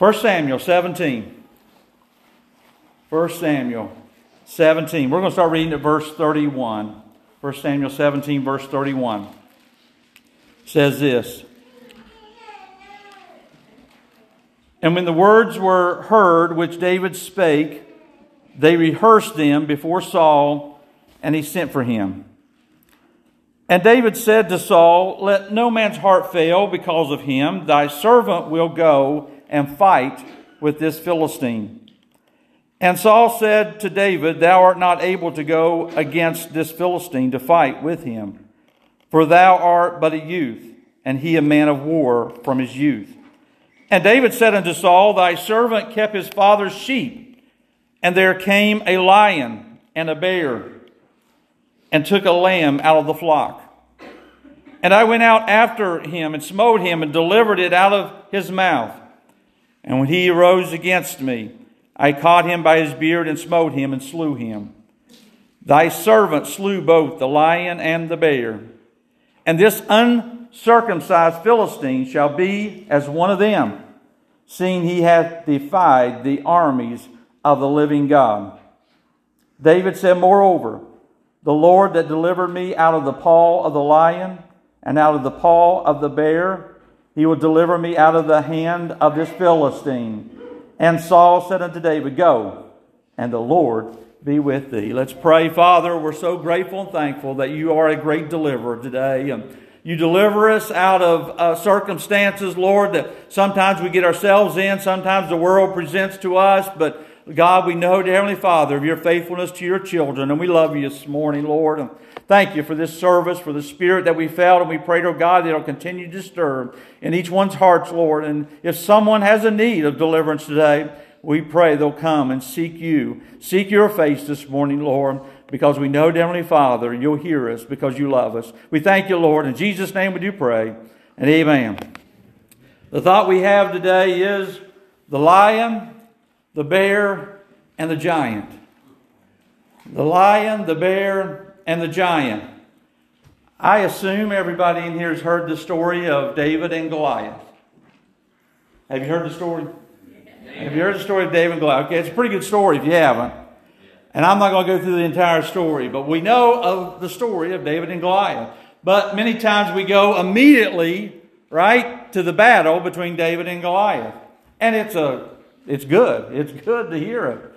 1 Samuel 17. 1 Samuel 17. We're going to start reading at verse 31. 1 Samuel 17, verse 31. says this. And when the words were heard which David spake, they rehearsed them before Saul, and he sent for him. And David said to Saul, Let no man's heart fail because of him. Thy servant will go and fight with this Philistine. And Saul said to David, Thou art not able to go against this Philistine to fight with him, for thou art but a youth, and he a man of war from his youth. And David said unto Saul, Thy servant kept his father's sheep, and there came a lion and a bear, and took a lamb out of the flock. And I went out after him and smote him and delivered it out of his mouth. And when he arose against me, I caught him by his beard and smote him and slew him. Thy servant slew both the lion and the bear. And this uncircumcised Philistine shall be as one of them, seeing he hath defied the armies of the living God. David said, Moreover, the Lord that delivered me out of the paw of the lion and out of the paw of the bear, he will deliver me out of the hand of this Philistine. And Saul said unto David, Go, and the Lord be with thee. Let's pray. Father, we're so grateful and thankful that you are a great deliverer today. And you deliver us out of uh, circumstances, Lord, that sometimes we get ourselves in, sometimes the world presents to us, but God, we know, dear Heavenly Father, of your faithfulness to your children, and we love you this morning, Lord. And thank you for this service, for the spirit that we felt, and we pray to God that it'll continue to stir in each one's hearts, Lord. And if someone has a need of deliverance today, we pray they'll come and seek you. Seek your face this morning, Lord, because we know, Heavenly Father, you'll hear us because you love us. We thank you, Lord. In Jesus' name we do pray, and amen. The thought we have today is the lion the bear, and the giant. The lion, the bear, and the giant. I assume everybody in here has heard the story of David and Goliath. Have you heard the story? Have you heard the story of David and Goliath? Okay, it's a pretty good story if you haven't. And I'm not going to go through the entire story, but we know of the story of David and Goliath. But many times we go immediately, right, to the battle between David and Goliath. And it's a it's good. It's good to hear it.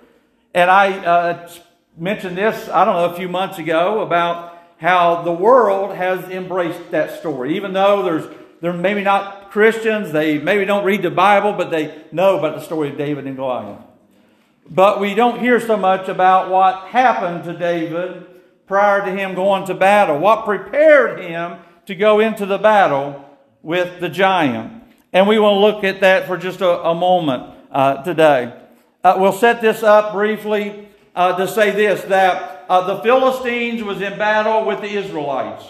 And I uh, mentioned this, I don't know, a few months ago about how the world has embraced that story. Even though there's they're maybe not Christians, they maybe don't read the Bible, but they know about the story of David and Goliath. But we don't hear so much about what happened to David prior to him going to battle, what prepared him to go into the battle with the giant. And we will look at that for just a, a moment uh, today. Uh, we'll set this up briefly uh, to say this that uh, the Philistines was in battle with the Israelites,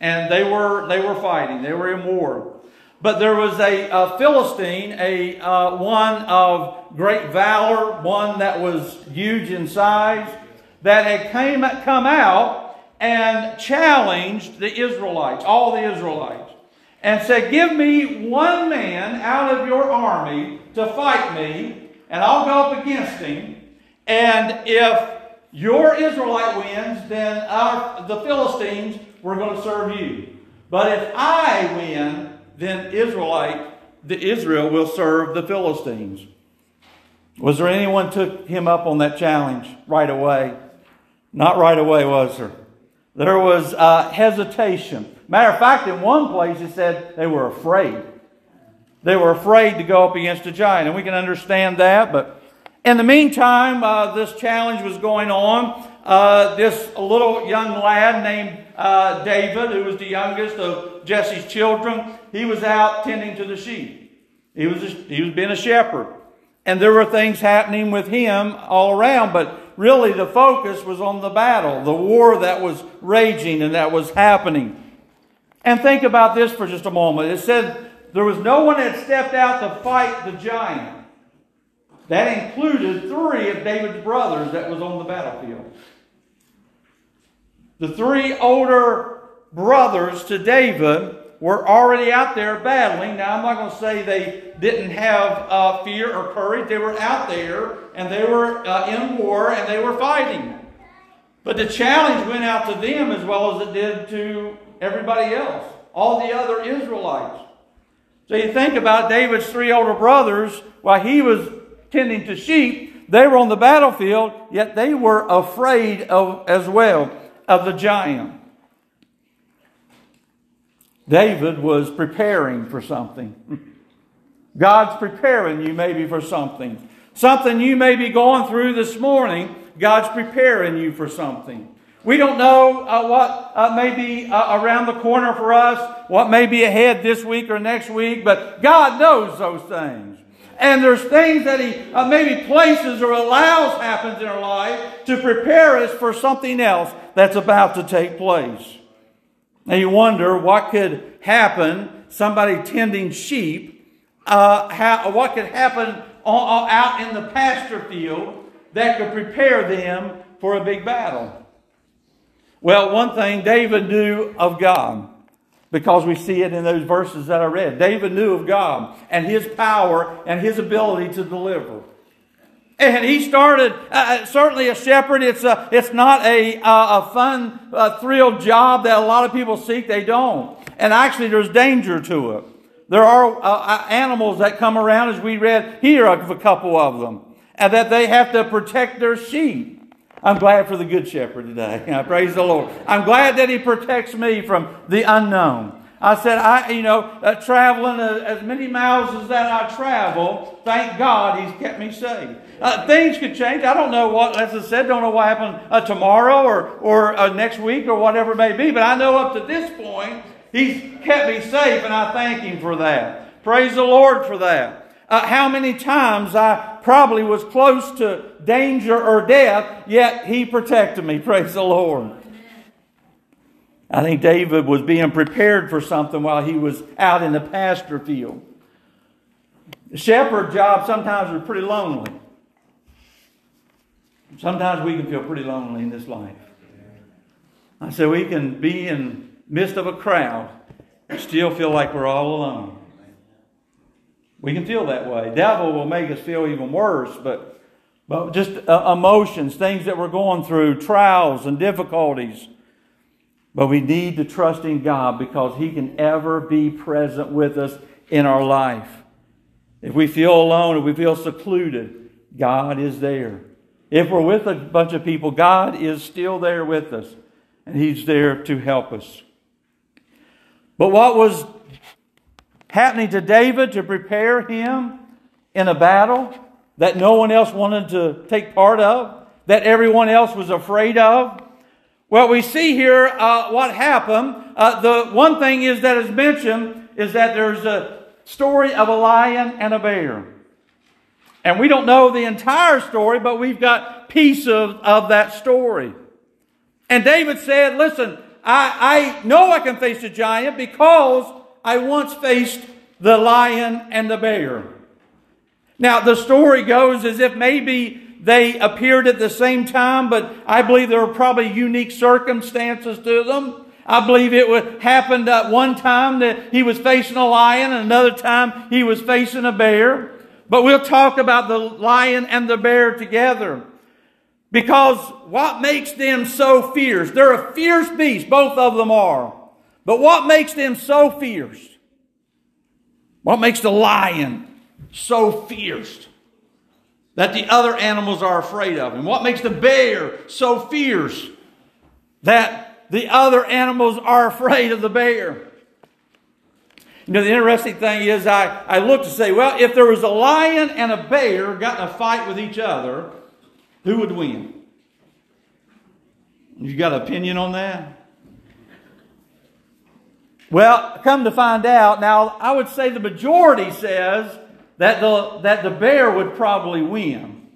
and they were they were fighting. They were in war. But there was a, a Philistine, a uh, one of great valor, one that was huge in size, that had came come out and challenged the Israelites, all the Israelites and said, Give me one man out of your army to fight me, and I'll go up against him. And if your Israelite wins, then our, the Philistines, we're going to serve you. But if I win, then Israelite, the Israel will serve the Philistines. Was there anyone took him up on that challenge right away? Not right away, was there? There was uh, hesitation. Matter of fact, in one place it said they were afraid. They were afraid to go up against a giant, and we can understand that. But in the meantime, uh, this challenge was going on. Uh, this little young lad named uh, David, who was the youngest of Jesse's children, he was out tending to the sheep. He was, a, he was being a shepherd. And there were things happening with him all around, but really the focus was on the battle, the war that was raging and that was happening. And think about this for just a moment. It said there was no one that stepped out to fight the giant. That included three of David's brothers that was on the battlefield. The three older brothers to David were already out there battling. Now, I'm not going to say they didn't have uh, fear or courage. They were out there and they were uh, in war and they were fighting. But the challenge went out to them as well as it did to everybody else, all the other Israelites. So you think about David's three older brothers, while he was tending to sheep, they were on the battlefield, yet they were afraid of as well of the giant. David was preparing for something. God's preparing you maybe for something. Something you may be going through this morning, God's preparing you for something. We don't know uh, what uh, may be uh, around the corner for us, what may be ahead this week or next week, but God knows those things. And there's things that He uh, maybe places or allows happens in our life to prepare us for something else that's about to take place. Now you wonder what could happen, somebody tending sheep, uh, how, what could happen out in the pasture field that could prepare them for a big battle. Well, one thing David knew of God because we see it in those verses that I read. David knew of God and his power and his ability to deliver. And he started, uh, uh, certainly a shepherd, it's, a, it's not a, uh, a fun, uh, thrill job that a lot of people seek. They don't. And actually, there's danger to it. There are uh, animals that come around, as we read here of a couple of them, and that they have to protect their sheep. I'm glad for the Good Shepherd today. I praise the Lord. I'm glad that He protects me from the unknown. I said, I, you know, uh, traveling uh, as many miles as that I travel, thank God He's kept me safe. Uh, things could change. I don't know what, as I said, don't know what happened uh, tomorrow or, or uh, next week or whatever it may be, but I know up to this point, He's kept me safe, and I thank Him for that. Praise the Lord for that. Uh, how many times I probably was close to danger or death, yet He protected me. Praise the Lord. I think David was being prepared for something while he was out in the pasture field. The shepherd job sometimes is pretty lonely. Sometimes we can feel pretty lonely in this life. I said we can be in midst of a crowd and still feel like we're all alone. We can feel that way. Devil will make us feel even worse, but, but just uh, emotions, things that we're going through, trials and difficulties. But we need to trust in God because He can ever be present with us in our life. If we feel alone, if we feel secluded, God is there. If we're with a bunch of people, God is still there with us, and He's there to help us. But what was happening to David to prepare him in a battle that no one else wanted to take part of, that everyone else was afraid of? Well, we see here uh, what happened. Uh, the one thing is that is mentioned is that there's a story of a lion and a bear. And we don't know the entire story, but we've got piece of, of that story. And David said, listen, I, I know I can face a giant because I once faced the lion and the bear. Now, the story goes as if maybe they appeared at the same time, but I believe there were probably unique circumstances to them. I believe it would happened at one time that he was facing a lion, and another time he was facing a bear. But we'll talk about the lion and the bear together. Because what makes them so fierce? They're a fierce beast, both of them are. But what makes them so fierce? What makes the lion so fierce that the other animals are afraid of him? What makes the bear so fierce that the other animals are afraid of the bear? You know, the interesting thing is, I, I look to say, well, if there was a lion and a bear got in a fight with each other, who would win? You got an opinion on that? Well, come to find out, now I would say the majority says that the, that the bear would probably win.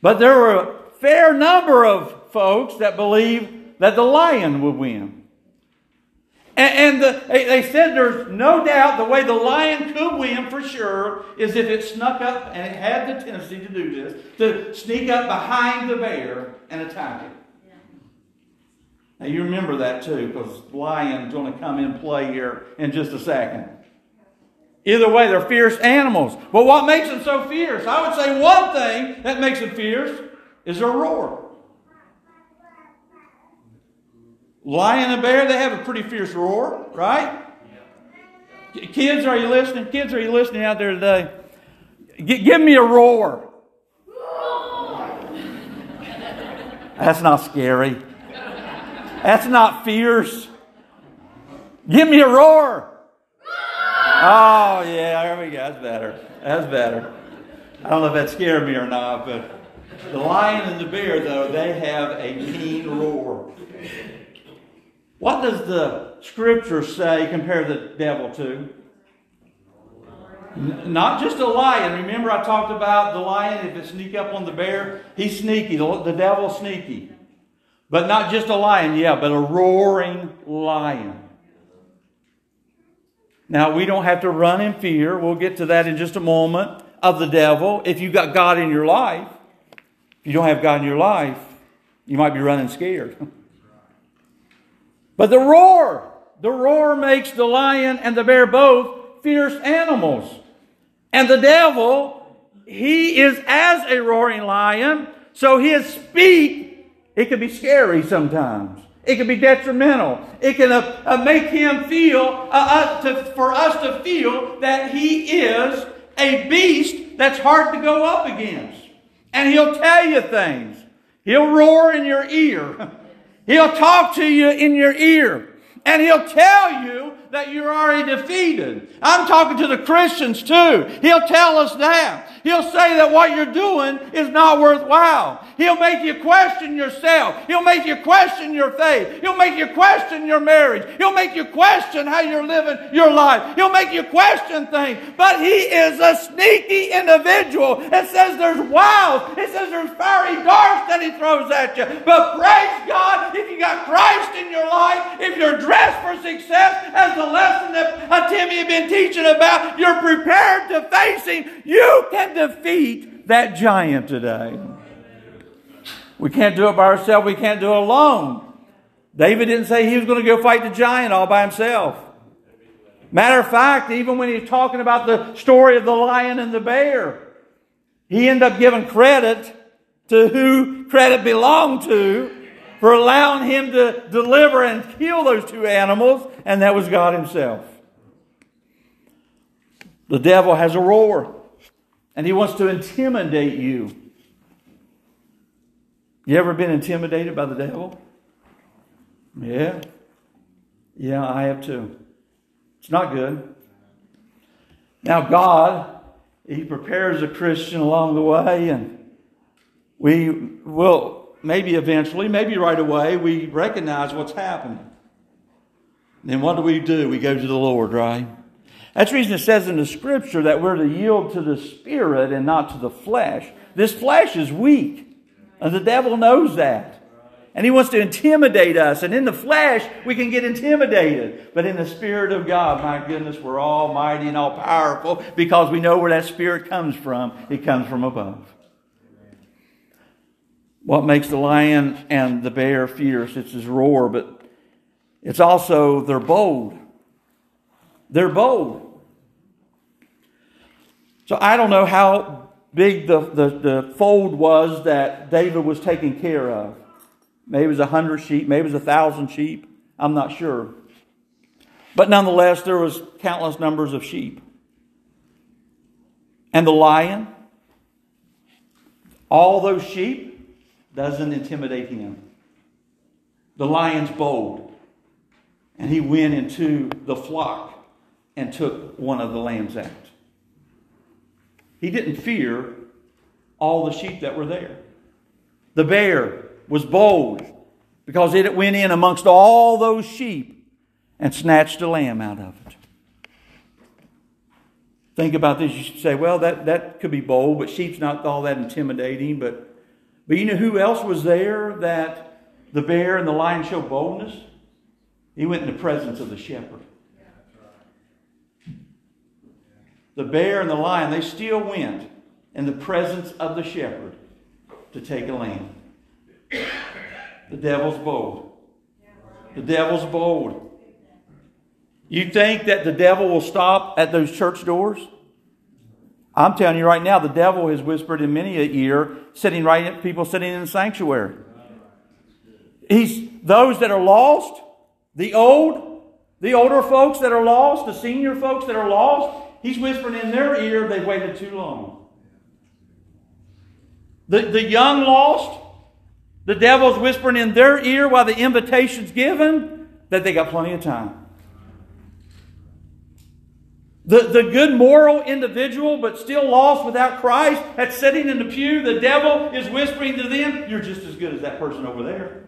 But there were a fair number of folks that believe that the lion would win. And, and the, they said there's no doubt the way the lion could win for sure is if it snuck up, and it had the tendency to do this, to sneak up behind the bear and attack it. Now you remember that too, because lion's going to come in play here in just a second. Either way, they're fierce animals. But what makes them so fierce? I would say one thing that makes them fierce is their roar. Lion and bear, they have a pretty fierce roar, right? Kids, are you listening? Kids, are you listening out there today? G- give me a roar. That's not scary. That's not fierce. Give me a roar. Oh, yeah, there we go. That's better. That's better. I don't know if that scared me or not, but the lion and the bear, though, they have a mean roar. What does the scripture say compare the devil to? Not just a lion. Remember, I talked about the lion, if it sneak up on the bear, he's sneaky. The devil's sneaky. But not just a lion, yeah, but a roaring lion. Now, we don't have to run in fear. We'll get to that in just a moment of the devil. If you've got God in your life, if you don't have God in your life, you might be running scared. but the roar, the roar makes the lion and the bear both fierce animals. And the devil, he is as a roaring lion, so his speak, it can be scary sometimes. It can be detrimental. It can uh, uh, make him feel, uh, uh, to, for us to feel that he is a beast that's hard to go up against. And he'll tell you things. He'll roar in your ear. He'll talk to you in your ear. And he'll tell you that you're already defeated. I'm talking to the Christians too. He'll tell us that. He'll say that what you're doing is not worthwhile. He'll make you question yourself. He'll make you question your faith. He'll make you question your marriage. He'll make you question how you're living your life. He'll make you question things. But he is a sneaky individual. It says there's wiles. It says there's fiery darts that he throws at you. But praise God, if you got Christ in your life, if you're dressed for success, as lesson that Timmy had been teaching about, you're prepared to facing, you can defeat that giant today. We can't do it by ourselves. We can't do it alone. David didn't say he was going to go fight the giant all by himself. Matter of fact, even when he's talking about the story of the lion and the bear, he ended up giving credit to who credit belonged to for allowing him to deliver and kill those two animals, and that was God Himself. The devil has a roar, and he wants to intimidate you. You ever been intimidated by the devil? Yeah. Yeah, I have too. It's not good. Now, God, He prepares a Christian along the way, and we will maybe eventually, maybe right away, we recognize what's happening. Then what do we do? We go to the Lord, right? That's the reason it says in the scripture that we're to yield to the spirit and not to the flesh. This flesh is weak, and the devil knows that. And he wants to intimidate us. And in the flesh, we can get intimidated. But in the Spirit of God, my goodness, we're almighty and all powerful because we know where that Spirit comes from. It comes from above. What makes the lion and the bear fierce? It's his roar, but it's also they're bold. They're bold. So I don't know how big the, the, the fold was that David was taking care of. Maybe it was a hundred sheep, maybe it was a thousand sheep. I'm not sure. But nonetheless, there was countless numbers of sheep. And the lion, all those sheep, doesn't intimidate him. The lion's bold. And he went into the flock and took one of the lambs out. He didn't fear all the sheep that were there. The bear was bold because it went in amongst all those sheep and snatched a lamb out of it. Think about this. You should say, well, that, that could be bold, but sheep's not all that intimidating. But but you know who else was there that the bear and the lion showed boldness? He went in the presence of the shepherd. The bear and the lion, they still went in the presence of the shepherd to take a lamb. The devil's bold. The devil's bold. You think that the devil will stop at those church doors? I'm telling you right now, the devil has whispered in many a ear, sitting right at people sitting in the sanctuary. He's those that are lost, the old, the older folks that are lost, the senior folks that are lost, he's whispering in their ear, they've waited too long. The, the young lost, the devil's whispering in their ear while the invitation's given that they got plenty of time. The, the good moral individual, but still lost without Christ, that's sitting in the pew, the devil is whispering to them, You're just as good as that person over there.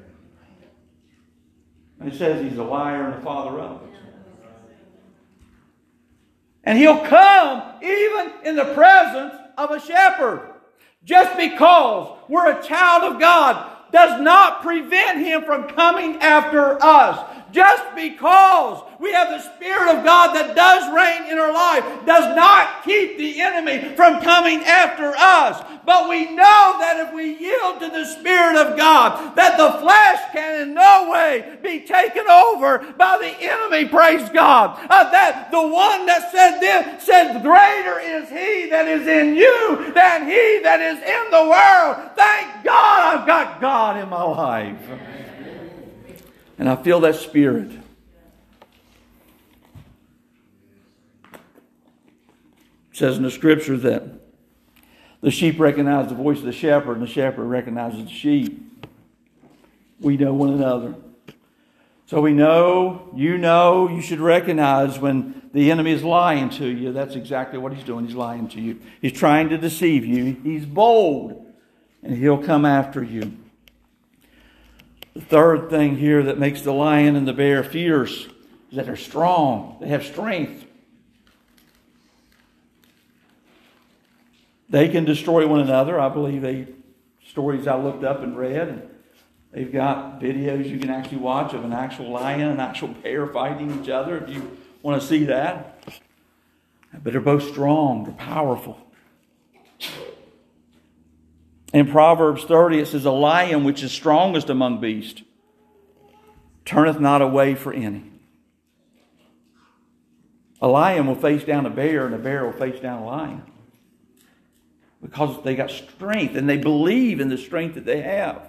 And he says he's a liar and the father of it. And he'll come even in the presence of a shepherd. Just because we're a child of God does not prevent him from coming after us. Just because we have the Spirit of God that does reign in our life does not keep the enemy from coming after us. But we know that if we yield to the Spirit of God, that the flesh can in no way be taken over by the enemy, praise God. Uh, that the one that said this said, Greater is he that is in you than he that is in the world. Thank God I've got God in my life. And I feel that spirit. It says in the scripture that the sheep recognize the voice of the shepherd, and the shepherd recognizes the sheep. We know one another. So we know, you know, you should recognize when the enemy is lying to you. That's exactly what he's doing. He's lying to you. He's trying to deceive you. He's bold, and he'll come after you. The third thing here that makes the lion and the bear fierce is that they're strong, they have strength. They can destroy one another. I believe they stories I looked up and read. And they've got videos you can actually watch of an actual lion and an actual bear fighting each other if you want to see that. But they're both strong, they're powerful. In Proverbs 30, it says, A lion which is strongest among beasts turneth not away for any. A lion will face down a bear, and a bear will face down a lion. Because they got strength, and they believe in the strength that they have.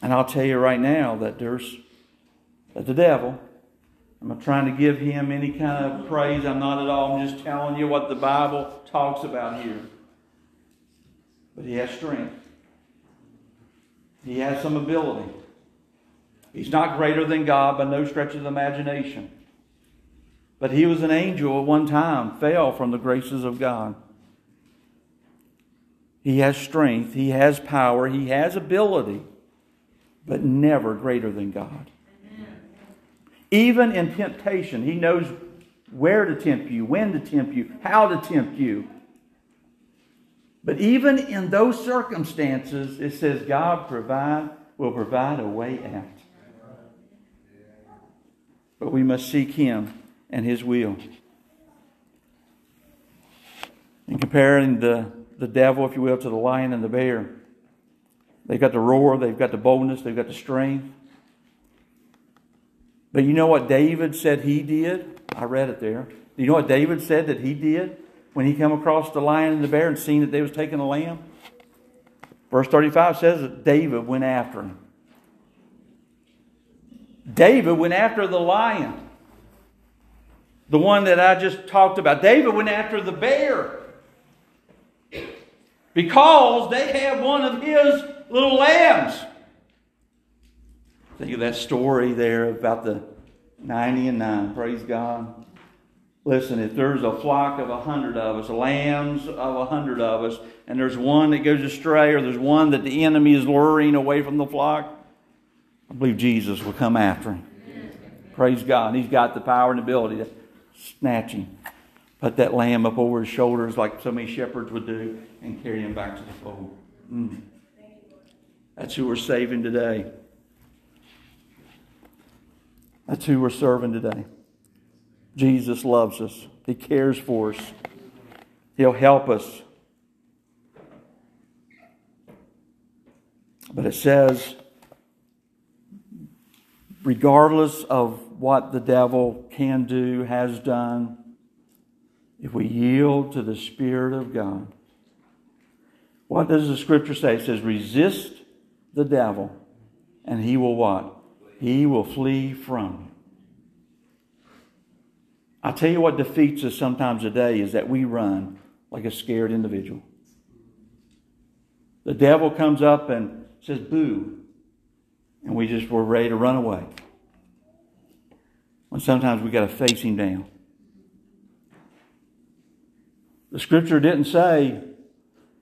And I'll tell you right now that there's that the devil, I'm not trying to give him any kind of praise. I'm not at all. I'm just telling you what the Bible talks about here. But he has strength. He has some ability. He's not greater than God by no stretch of the imagination. But he was an angel at one time, fell from the graces of God. He has strength, he has power, he has ability, but never greater than God. Even in temptation, he knows where to tempt you, when to tempt you, how to tempt you. But even in those circumstances, it says God provide will provide a way out. But we must seek Him and His will. In comparing the, the devil, if you will, to the lion and the bear, they've got the roar, they've got the boldness, they've got the strength. But you know what David said he did? I read it there. You know what David said that he did? When he come across the lion and the bear and seen that they was taking a lamb? Verse 35 says that David went after him. David went after the lion. The one that I just talked about. David went after the bear. Because they had one of his little lambs. Think of that story there about the 90 and 9. Praise God. Listen, if there's a flock of a hundred of us, lambs of a hundred of us, and there's one that goes astray or there's one that the enemy is luring away from the flock, I believe Jesus will come after him. Praise God. He's got the power and ability to snatch him, put that lamb up over his shoulders like so many shepherds would do, and carry him back to the fold. Mm. That's who we're saving today. That's who we're serving today. Jesus loves us, He cares for us, He'll help us. But it says, regardless of what the devil can do, has done, if we yield to the Spirit of God. What does the scripture say? It says, resist the devil, and he will what? He will flee from you. I tell you what defeats us sometimes today is that we run like a scared individual. The devil comes up and says, boo. And we just were ready to run away. When sometimes we got to face him down. The scripture didn't say,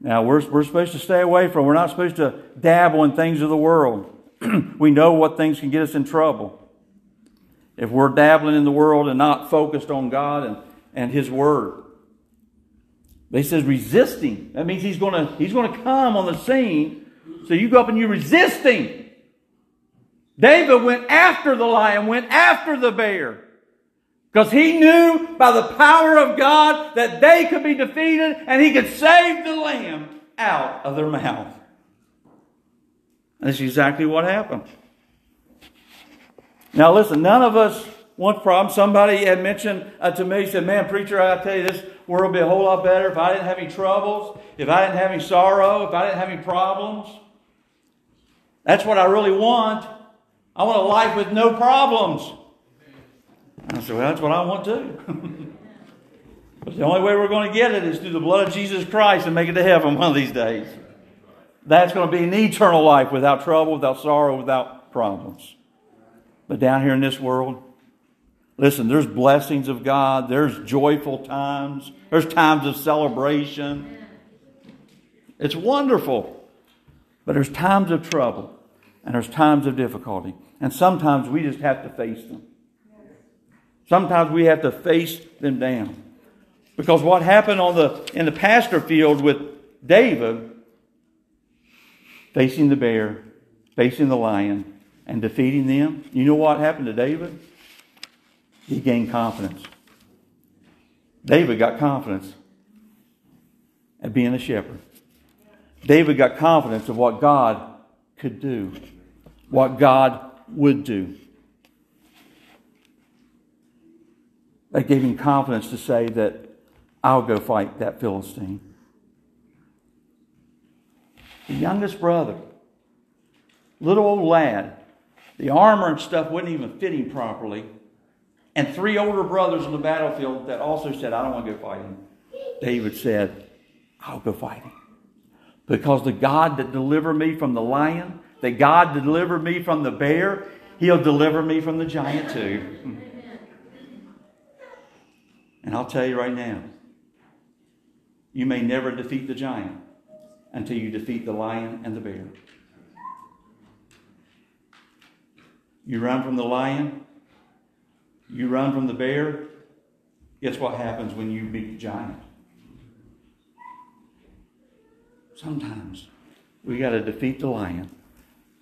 now we're, we're supposed to stay away from, we're not supposed to dabble in things of the world. we know what things can get us in trouble. If we're dabbling in the world and not focused on God and, and His Word. They says resisting. That means he's gonna he's gonna come on the scene. So you go up and you resist him. David went after the lion, went after the bear. Because he knew by the power of God that they could be defeated and he could save the lamb out of their mouth. That's exactly what happened. Now, listen, none of us want problems. Somebody had mentioned uh, to me, said, Man, preacher, I tell you, this world would be a whole lot better if I didn't have any troubles, if I didn't have any sorrow, if I didn't have any problems. That's what I really want. I want a life with no problems. I said, Well, that's what I want too. but the only way we're going to get it is through the blood of Jesus Christ and make it to heaven one of these days. That's going to be an eternal life without trouble, without sorrow, without problems. But down here in this world, listen, there's blessings of God, there's joyful times, there's times of celebration. It's wonderful. But there's times of trouble and there's times of difficulty. And sometimes we just have to face them. Sometimes we have to face them down. Because what happened on the in the pasture field with David, facing the bear, facing the lion, and defeating them, you know what happened to David? He gained confidence. David got confidence at being a shepherd. David got confidence of what God could do, what God would do. That gave him confidence to say that I'll go fight that Philistine. The youngest brother, little old lad, the armor and stuff wouldn't even fit him properly. And three older brothers on the battlefield that also said, I don't want to go fight him. David said, I'll go fight him. Because the God that delivered me from the lion, that God that delivered me from the bear, he'll deliver me from the giant too. And I'll tell you right now, you may never defeat the giant until you defeat the lion and the bear. You run from the lion, you run from the bear. Guess what happens when you beat the giant? Sometimes we got to defeat the lion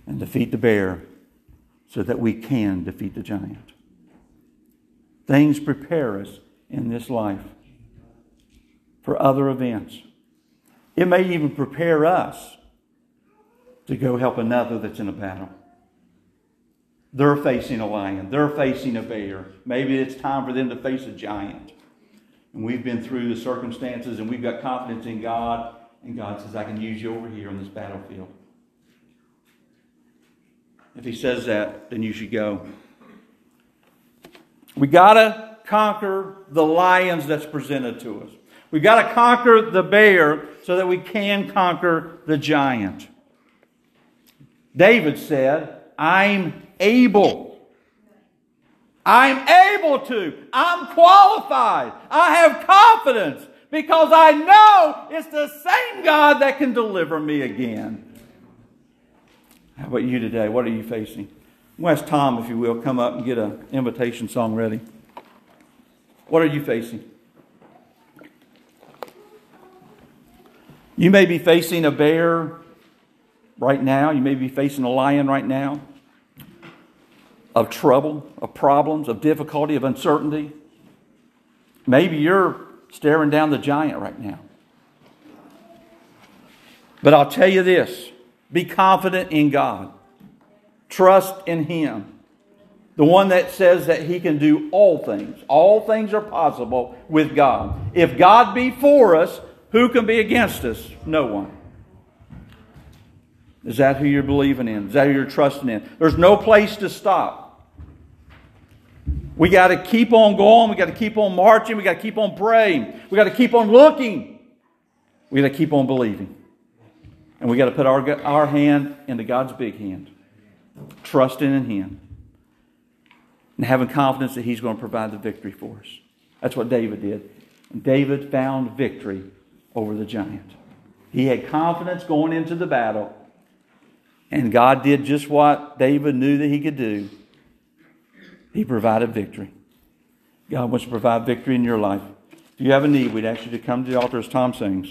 and defeat the bear so that we can defeat the giant. Things prepare us in this life for other events. It may even prepare us to go help another that's in a battle. They're facing a lion, they're facing a bear. Maybe it's time for them to face a giant. And we've been through the circumstances and we've got confidence in God, and God says, I can use you over here on this battlefield. If He says that, then you should go. We got to conquer the lions that's presented to us. We've got to conquer the bear so that we can conquer the giant. David said, I'm able. I'm able to. I'm qualified. I have confidence because I know it's the same God that can deliver me again. How about you today? What are you facing? Ask Tom, if you will, come up and get an invitation song ready. What are you facing? You may be facing a bear right now. You may be facing a lion right now of trouble, of problems, of difficulty, of uncertainty. Maybe you're staring down the giant right now. But I'll tell you this be confident in God, trust in Him. The one that says that he can do all things. All things are possible with God. If God be for us, who can be against us? No one. Is that who you're believing in? Is that who you're trusting in? There's no place to stop. We got to keep on going. We got to keep on marching. We got to keep on praying. We got to keep on looking. We got to keep on believing. And we got to put our, our hand into God's big hand, trusting in Him, and having confidence that He's going to provide the victory for us. That's what David did. David found victory over the giant. He had confidence going into the battle. And God did just what David knew that he could do. He provided victory. God wants to provide victory in your life. If you have a need, we'd ask you to come to the altar as Tom sings.